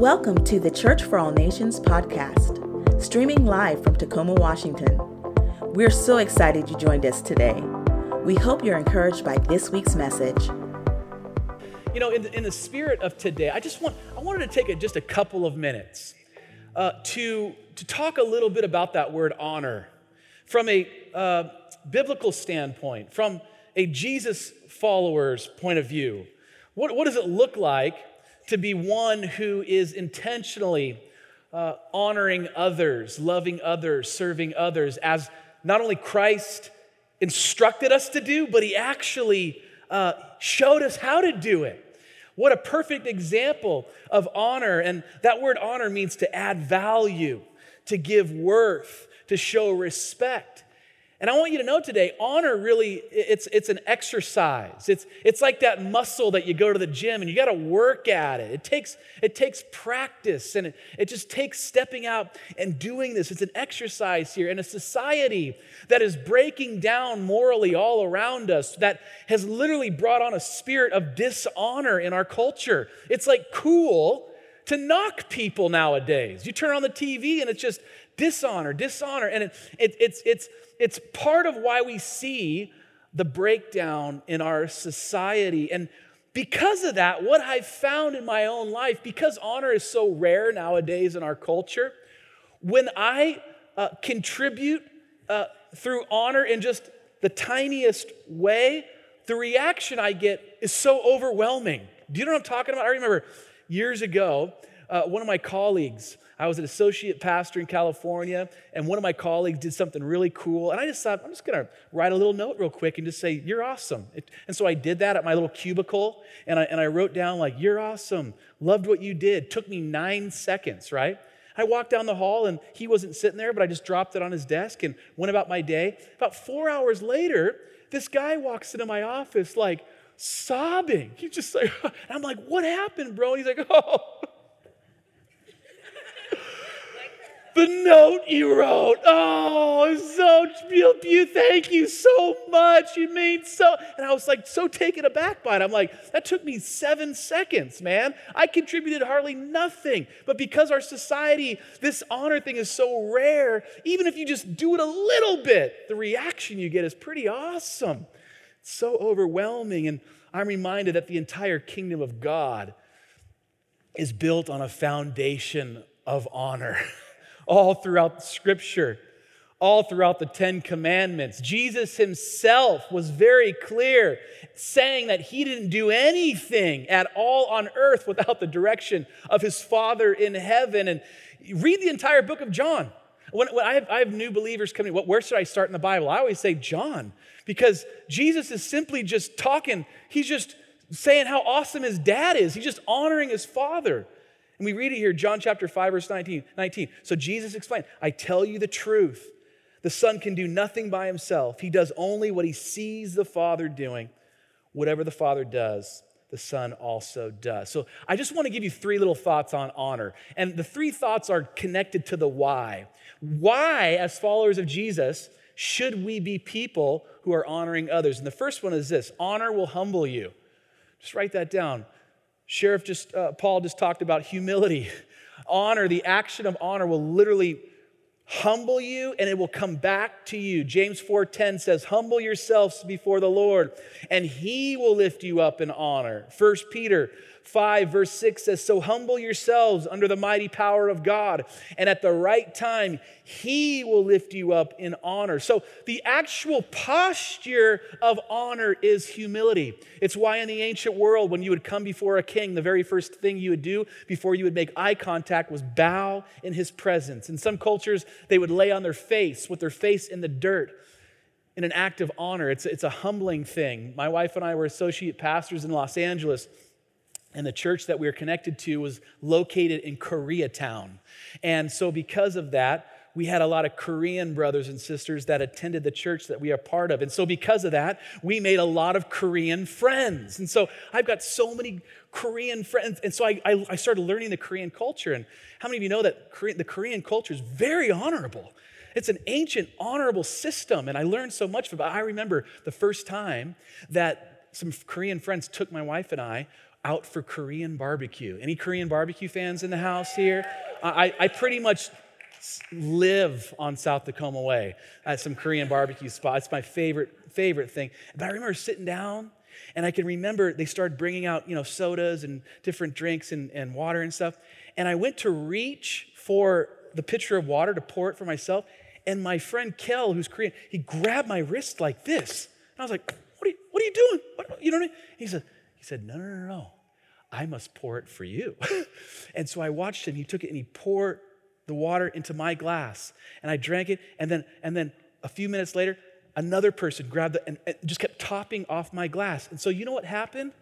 Welcome to the Church for All Nations podcast, streaming live from Tacoma, Washington. We're so excited you joined us today. We hope you're encouraged by this week's message. You know, in the, in the spirit of today, I just want I wanted to take a, just a couple of minutes uh, to to talk a little bit about that word honor from a uh, biblical standpoint, from a Jesus follower's point of view. What, what does it look like to be one who is intentionally uh, honoring others, loving others, serving others, as not only Christ instructed us to do, but he actually uh, showed us how to do it. What a perfect example of honor. And that word honor means to add value, to give worth, to show respect. And I want you to know today, honor really, it's, it's an exercise. It's, it's like that muscle that you go to the gym and you got to work at it. It takes, it takes practice and it, it just takes stepping out and doing this. It's an exercise here in a society that is breaking down morally all around us, that has literally brought on a spirit of dishonor in our culture. It's like cool to knock people nowadays. You turn on the TV and it's just dishonor, dishonor. And it, it, it's, it's, it's part of why we see the breakdown in our society. And because of that, what I've found in my own life, because honor is so rare nowadays in our culture, when I uh, contribute uh, through honor in just the tiniest way, the reaction I get is so overwhelming. Do you know what I'm talking about? I remember years ago, uh, one of my colleagues, I was an associate pastor in California, and one of my colleagues did something really cool. And I just thought, I'm just going to write a little note real quick and just say, You're awesome. It, and so I did that at my little cubicle, and I, and I wrote down, like, You're awesome. Loved what you did. Took me nine seconds, right? I walked down the hall and he wasn't sitting there, but I just dropped it on his desk and went about my day. About four hours later, this guy walks into my office like sobbing. He's just like, and I'm like, what happened, bro? And he's like, oh, the note you wrote. Oh, so you thank you so much. You mean so. And I was like so taken aback by it. I'm like, that took me seven seconds, man. I contributed hardly nothing. But because our society, this honor thing is so rare, even if you just do it a little bit, the reaction you get is pretty awesome. It's so overwhelming. And I'm reminded that the entire kingdom of God is built on a foundation of honor. all throughout Scripture, all throughout the Ten Commandments. Jesus himself was very clear, saying that he didn't do anything at all on earth without the direction of his Father in heaven. And read the entire book of John. When, when I, have, I, have, new believers coming, what, where should I start in the Bible? I always say John, because Jesus is simply just talking, he's just saying how awesome his dad is. He's just honoring his father. And we read it here, John chapter 5, verse 19. 19. So Jesus explained, I tell you the truth. The Son can do nothing by himself. He does only what he sees the Father doing. Whatever the Father does, the Son also does. So I just want to give you three little thoughts on honor. And the three thoughts are connected to the why. Why, as followers of Jesus, should we be people who are honoring others? And the first one is this honor will humble you. Just write that down. Sheriff just, uh, Paul just talked about humility. Honor, the action of honor will literally humble you and it will come back to you. James 4:10 says, "Humble yourselves before the Lord, and he will lift you up in honor." 1 Peter 5, verse 6 says, So humble yourselves under the mighty power of God, and at the right time, He will lift you up in honor. So the actual posture of honor is humility. It's why in the ancient world, when you would come before a king, the very first thing you would do before you would make eye contact was bow in his presence. In some cultures, they would lay on their face with their face in the dirt in an act of honor. It's, it's a humbling thing. My wife and I were associate pastors in Los Angeles. And the church that we were connected to was located in Koreatown. And so, because of that, we had a lot of Korean brothers and sisters that attended the church that we are part of. And so, because of that, we made a lot of Korean friends. And so, I've got so many Korean friends. And so, I, I, I started learning the Korean culture. And how many of you know that Korean, the Korean culture is very honorable? It's an ancient, honorable system. And I learned so much about it. I remember the first time that some Korean friends took my wife and I out for Korean barbecue. Any Korean barbecue fans in the house here? I, I pretty much live on South Tacoma Way at some Korean barbecue spot. It's my favorite, favorite thing. But I remember sitting down and I can remember they started bringing out, you know, sodas and different drinks and, and water and stuff. And I went to reach for the pitcher of water to pour it for myself. And my friend Kel, who's Korean, he grabbed my wrist like this. And I was like, what are you, what are you doing? What, you know what I mean? He said, he said, no, no, no, no. I must pour it for you. and so I watched him. He took it and he poured the water into my glass. And I drank it. And then, and then a few minutes later, another person grabbed it and, and just kept topping off my glass. And so you know what happened?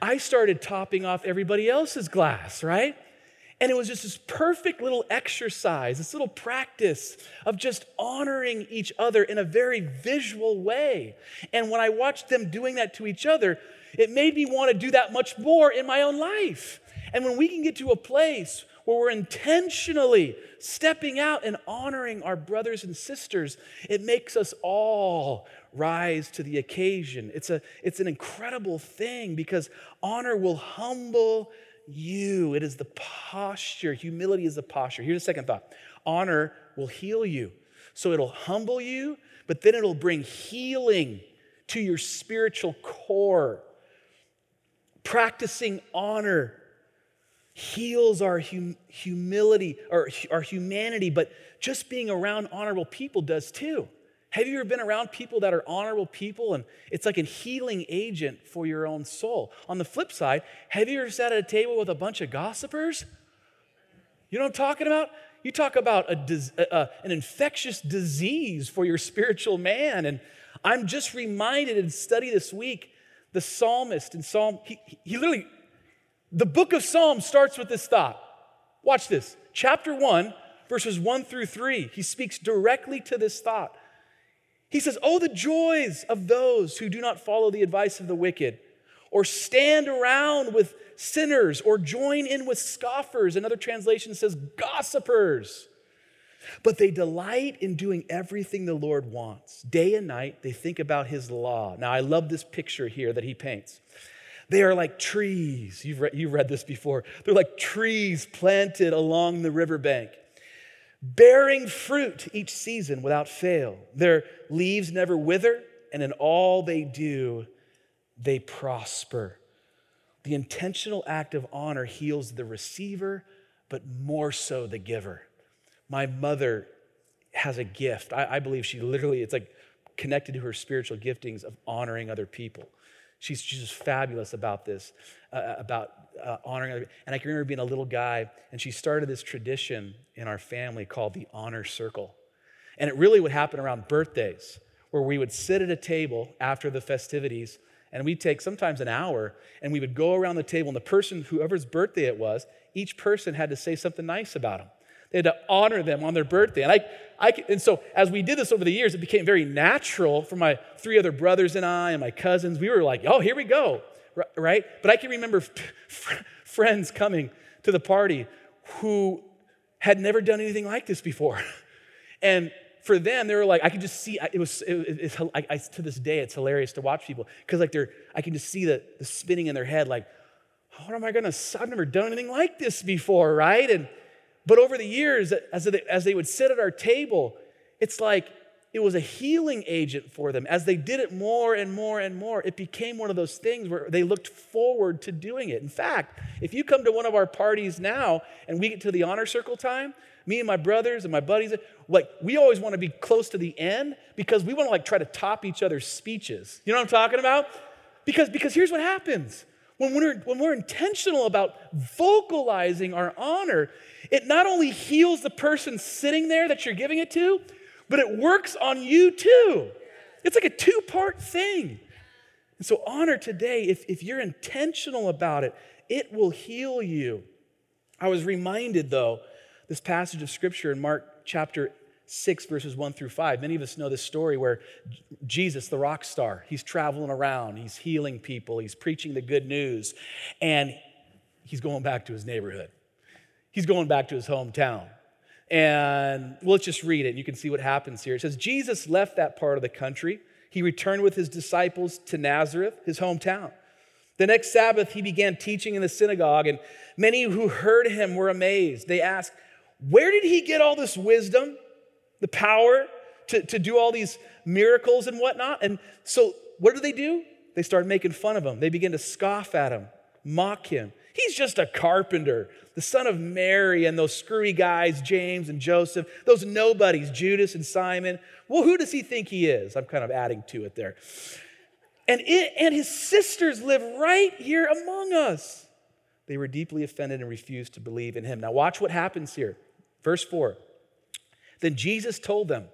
I started topping off everybody else's glass, right? And it was just this perfect little exercise, this little practice of just honoring each other in a very visual way. And when I watched them doing that to each other, it made me want to do that much more in my own life. And when we can get to a place where we're intentionally stepping out and honoring our brothers and sisters, it makes us all rise to the occasion. It's, a, it's an incredible thing because honor will humble you. It is the posture. Humility is the posture. Here's a second thought honor will heal you. So it'll humble you, but then it'll bring healing to your spiritual core. Practicing honor heals our hum- humility or our humanity, but just being around honorable people does too. Have you ever been around people that are honorable people and it's like a healing agent for your own soul? On the flip side, have you ever sat at a table with a bunch of gossipers? You know what I'm talking about? You talk about a, an infectious disease for your spiritual man. And I'm just reminded in study this week, the psalmist in Psalm, he, he literally the book of Psalms starts with this thought. Watch this. Chapter 1, verses 1 through 3. He speaks directly to this thought. He says, Oh, the joys of those who do not follow the advice of the wicked, or stand around with sinners, or join in with scoffers. Another translation says, gossipers. But they delight in doing everything the Lord wants. Day and night, they think about his law. Now, I love this picture here that he paints. They are like trees. You've read, you've read this before. They're like trees planted along the riverbank, bearing fruit each season without fail. Their leaves never wither, and in all they do, they prosper. The intentional act of honor heals the receiver, but more so the giver. My mother has a gift. I, I believe she literally, it's like connected to her spiritual giftings of honoring other people. She's, she's just fabulous about this, uh, uh, about uh, honoring other. And I can remember being a little guy, and she started this tradition in our family called the honor circle. And it really would happen around birthdays, where we would sit at a table after the festivities, and we'd take sometimes an hour, and we would go around the table, and the person, whoever's birthday it was, each person had to say something nice about them. They had to honor them on their birthday. And, I, I, and so, as we did this over the years, it became very natural for my three other brothers and I and my cousins. We were like, oh, here we go, right? But I can remember friends coming to the party who had never done anything like this before. And for them, they were like, I could just see, it was, it, it's, I, I, to this day, it's hilarious to watch people because like they're, I can just see the, the spinning in their head, like, what am I gonna, I've never done anything like this before, right? And but over the years, as they, as they would sit at our table, it's like it was a healing agent for them. As they did it more and more and more, it became one of those things where they looked forward to doing it. In fact, if you come to one of our parties now and we get to the honor circle time, me and my brothers and my buddies, like we always want to be close to the end because we want to like try to top each other's speeches. You know what I'm talking about? Because, because here's what happens. When we're, when we're intentional about vocalizing our honor, it not only heals the person sitting there that you're giving it to, but it works on you too. It's like a two part thing. And so, honor today, if, if you're intentional about it, it will heal you. I was reminded, though, this passage of scripture in Mark chapter 6, verses 1 through 5. Many of us know this story where Jesus, the rock star, he's traveling around, he's healing people, he's preaching the good news, and he's going back to his neighborhood. He's going back to his hometown. And well, let's just read it. And you can see what happens here. It says, Jesus left that part of the country. He returned with his disciples to Nazareth, his hometown. The next Sabbath, he began teaching in the synagogue, and many who heard him were amazed. They asked, Where did he get all this wisdom, the power to, to do all these miracles and whatnot? And so, what do they do? They start making fun of him. They begin to scoff at him, mock him. He's just a carpenter, the son of Mary and those screwy guys, James and Joseph, those nobodies, Judas and Simon. Well, who does he think he is? I'm kind of adding to it there. And, it, and his sisters live right here among us. They were deeply offended and refused to believe in him. Now, watch what happens here. Verse 4. Then Jesus told them,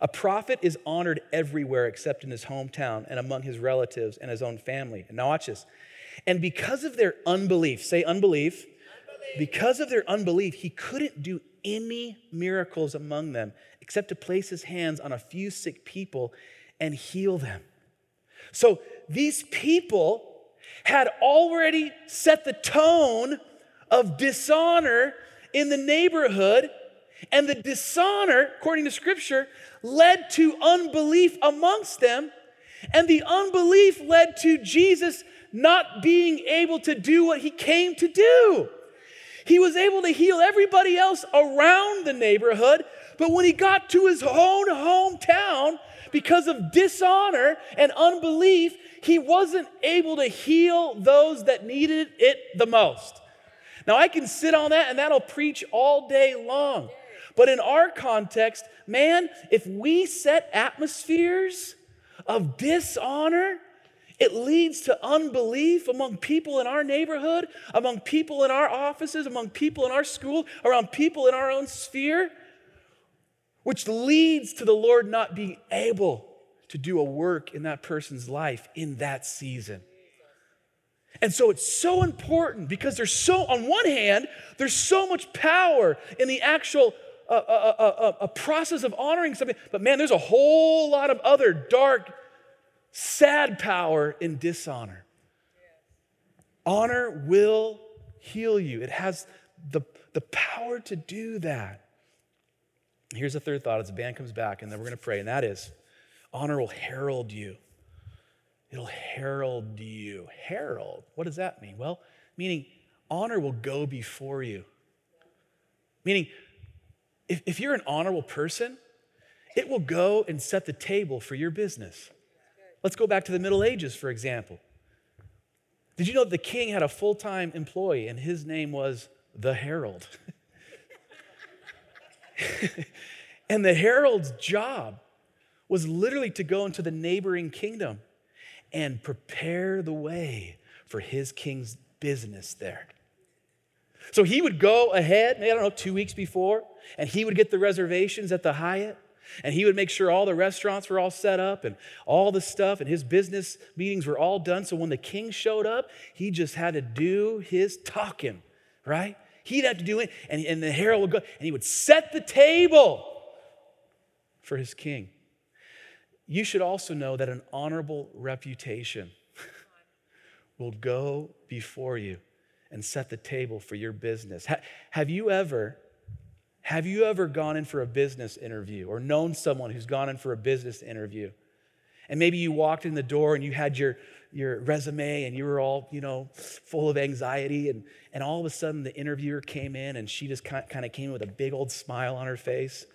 A prophet is honored everywhere except in his hometown and among his relatives and his own family. And now, watch this. And because of their unbelief, say unbelief, unbelief. because of their unbelief, he couldn't do any miracles among them except to place his hands on a few sick people and heal them. So these people had already set the tone of dishonor in the neighborhood, and the dishonor, according to scripture, led to unbelief amongst them, and the unbelief led to Jesus not being able to do what he came to do. He was able to heal everybody else around the neighborhood, but when he got to his own hometown, because of dishonor and unbelief, he wasn't able to heal those that needed it the most. Now, I can sit on that and that'll preach all day long. But in our context, man, if we set atmospheres of dishonor, it leads to unbelief among people in our neighborhood, among people in our offices, among people in our school, around people in our own sphere which leads to the Lord not being able to do a work in that person's life in that season. And so it's so important because there's so, on one hand, there's so much power in the actual uh, uh, uh process of honoring something, but man, there's a whole lot of other dark, sad power in dishonor. Honor will heal you, it has the, the power to do that. Here's a third thought as the band comes back, and then we're going to pray, and that is honor will herald you. It'll herald you. Herald, what does that mean? Well, meaning honor will go before you. Meaning, if, if you're an honorable person, it will go and set the table for your business. Let's go back to the Middle Ages, for example. Did you know the king had a full time employee, and his name was the Herald? and the herald's job was literally to go into the neighboring kingdom and prepare the way for his king's business there. So he would go ahead, Maybe I don't know, two weeks before, and he would get the reservations at the Hyatt, and he would make sure all the restaurants were all set up and all the stuff, and his business meetings were all done. So when the king showed up, he just had to do his talking, right? He'd have to do it, and, and the herald would go, and he would set the table for his king. You should also know that an honorable reputation will go before you and set the table for your business. Ha- have you ever have you ever gone in for a business interview or known someone who's gone in for a business interview? And maybe you walked in the door and you had your your resume and you were all, you know, full of anxiety. And, and all of a sudden the interviewer came in and she just kind of came with a big old smile on her face.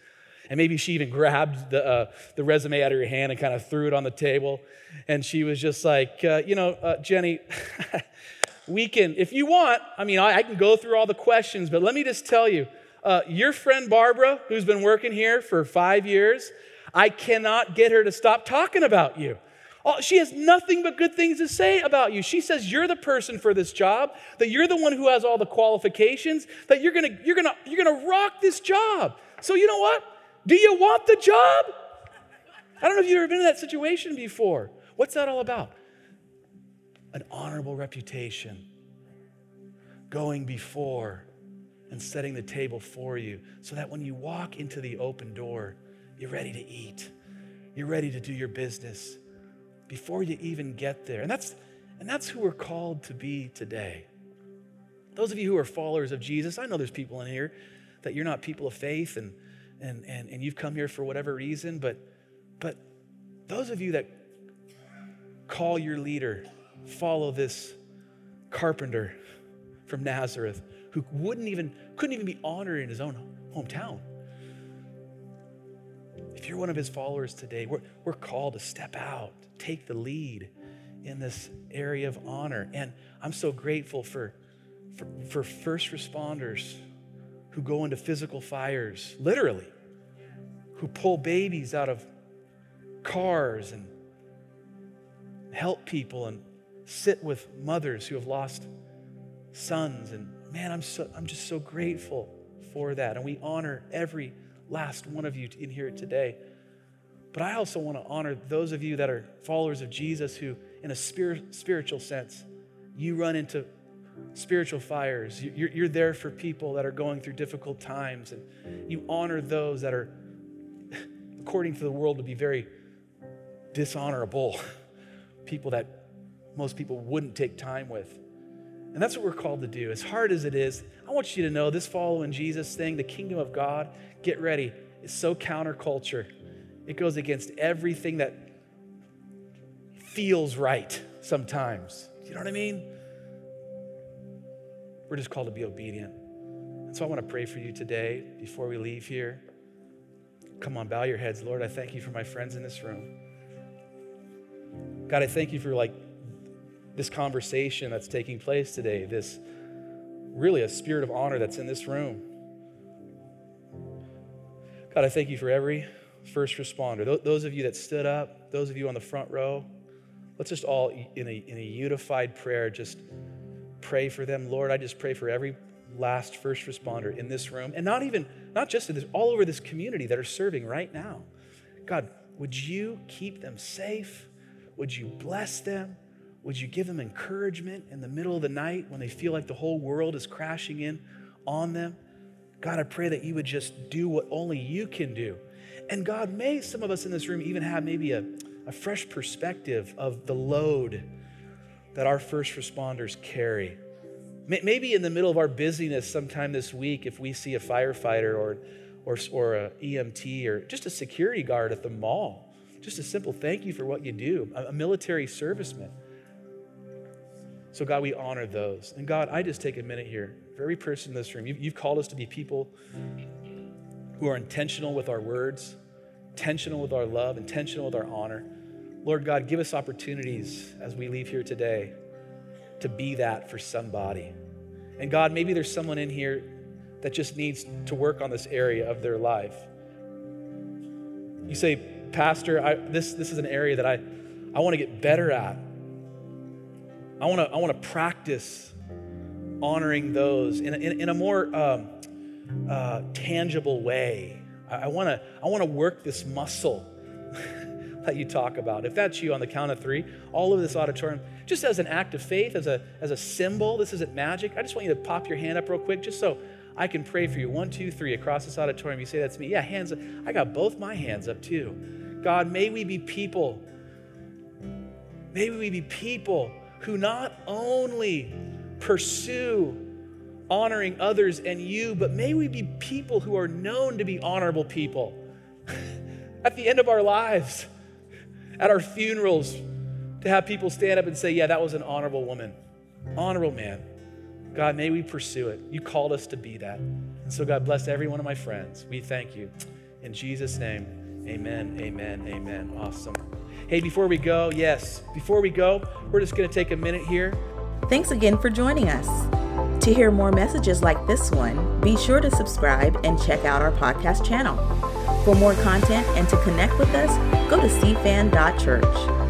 And maybe she even grabbed the, uh, the resume out of her hand and kind of threw it on the table. And she was just like, uh, you know, uh, Jenny, we can, if you want, I mean, I, I, can go through all the questions, but let me just tell you, uh, your friend Barbara, who's been working here for five years, I cannot get her to stop talking about you. Oh, she has nothing but good things to say about you. She says you're the person for this job, that you're the one who has all the qualifications, that you're gonna, you're gonna, you're gonna rock this job. So you know what? Do you want the job? I don't know if you've ever been in that situation before. What's that all about? An honorable reputation, going before and setting the table for you so that when you walk into the open door, you're ready to eat. You're ready to do your business before you even get there. And that's, and that's who we're called to be today. Those of you who are followers of Jesus, I know there's people in here that you're not people of faith and, and, and, and you've come here for whatever reason, but, but those of you that call your leader, follow this carpenter from Nazareth who wouldn't even, couldn't even be honored in his own hometown. If you're one of his followers today, we're, we're called to step out, take the lead in this area of honor. And I'm so grateful for, for, for first responders who go into physical fires, literally, who pull babies out of cars and help people and sit with mothers who have lost sons. And man, I'm, so, I'm just so grateful for that. And we honor every last one of you in here today. But I also want to honor those of you that are followers of Jesus who, in a spirit, spiritual sense, you run into spiritual fires. You're, you're there for people that are going through difficult times, and you honor those that are, according to the world, to be very dishonorable, people that most people wouldn't take time with. And that's what we're called to do. As hard as it is, I want you to know this following Jesus thing, the kingdom of God, get ready. It's so counterculture. It goes against everything that feels right sometimes. You know what I mean? We're just called to be obedient. And so I want to pray for you today before we leave here. Come on, bow your heads. Lord, I thank you for my friends in this room. God, I thank you for like this conversation that's taking place today, this really a spirit of honor that's in this room. God, I thank you for every first responder. Those of you that stood up, those of you on the front row, let's just all in a, in a unified prayer just pray for them. Lord, I just pray for every last first responder in this room, and not even, not just in this, all over this community that are serving right now. God, would you keep them safe? Would you bless them? Would you give them encouragement in the middle of the night when they feel like the whole world is crashing in on them? God, I pray that you would just do what only you can do. And God, may some of us in this room even have maybe a, a fresh perspective of the load that our first responders carry. Maybe in the middle of our busyness sometime this week, if we see a firefighter or, or, or a EMT or just a security guard at the mall, just a simple thank you for what you do, a military serviceman. So, God, we honor those. And God, I just take a minute here for every person in this room. You've, you've called us to be people who are intentional with our words, intentional with our love, intentional with our honor. Lord God, give us opportunities as we leave here today to be that for somebody. And God, maybe there's someone in here that just needs to work on this area of their life. You say, Pastor, I, this, this is an area that I, I want to get better at. I want to I want to practice honoring those in a, in, in a more um, uh, tangible way. I want to I want to work this muscle that you talk about. If that's you on the count of three, all of this auditorium, just as an act of faith, as a, as a symbol, this isn't magic. I just want you to pop your hand up real quick just so I can pray for you. One, two, three, across this auditorium. You say that's me. Yeah, hands up. I got both my hands up too. God, may we be people. May we be people who not only pursue honoring others and you, but may we be people who are known to be honorable people. At the end of our lives, at our funerals to have people stand up and say, Yeah, that was an honorable woman, honorable man. God, may we pursue it. You called us to be that. And so, God, bless every one of my friends. We thank you. In Jesus' name, amen, amen, amen. Awesome. Hey, before we go, yes, before we go, we're just going to take a minute here. Thanks again for joining us. To hear more messages like this one, be sure to subscribe and check out our podcast channel. For more content and to connect with us, go to cfan.church.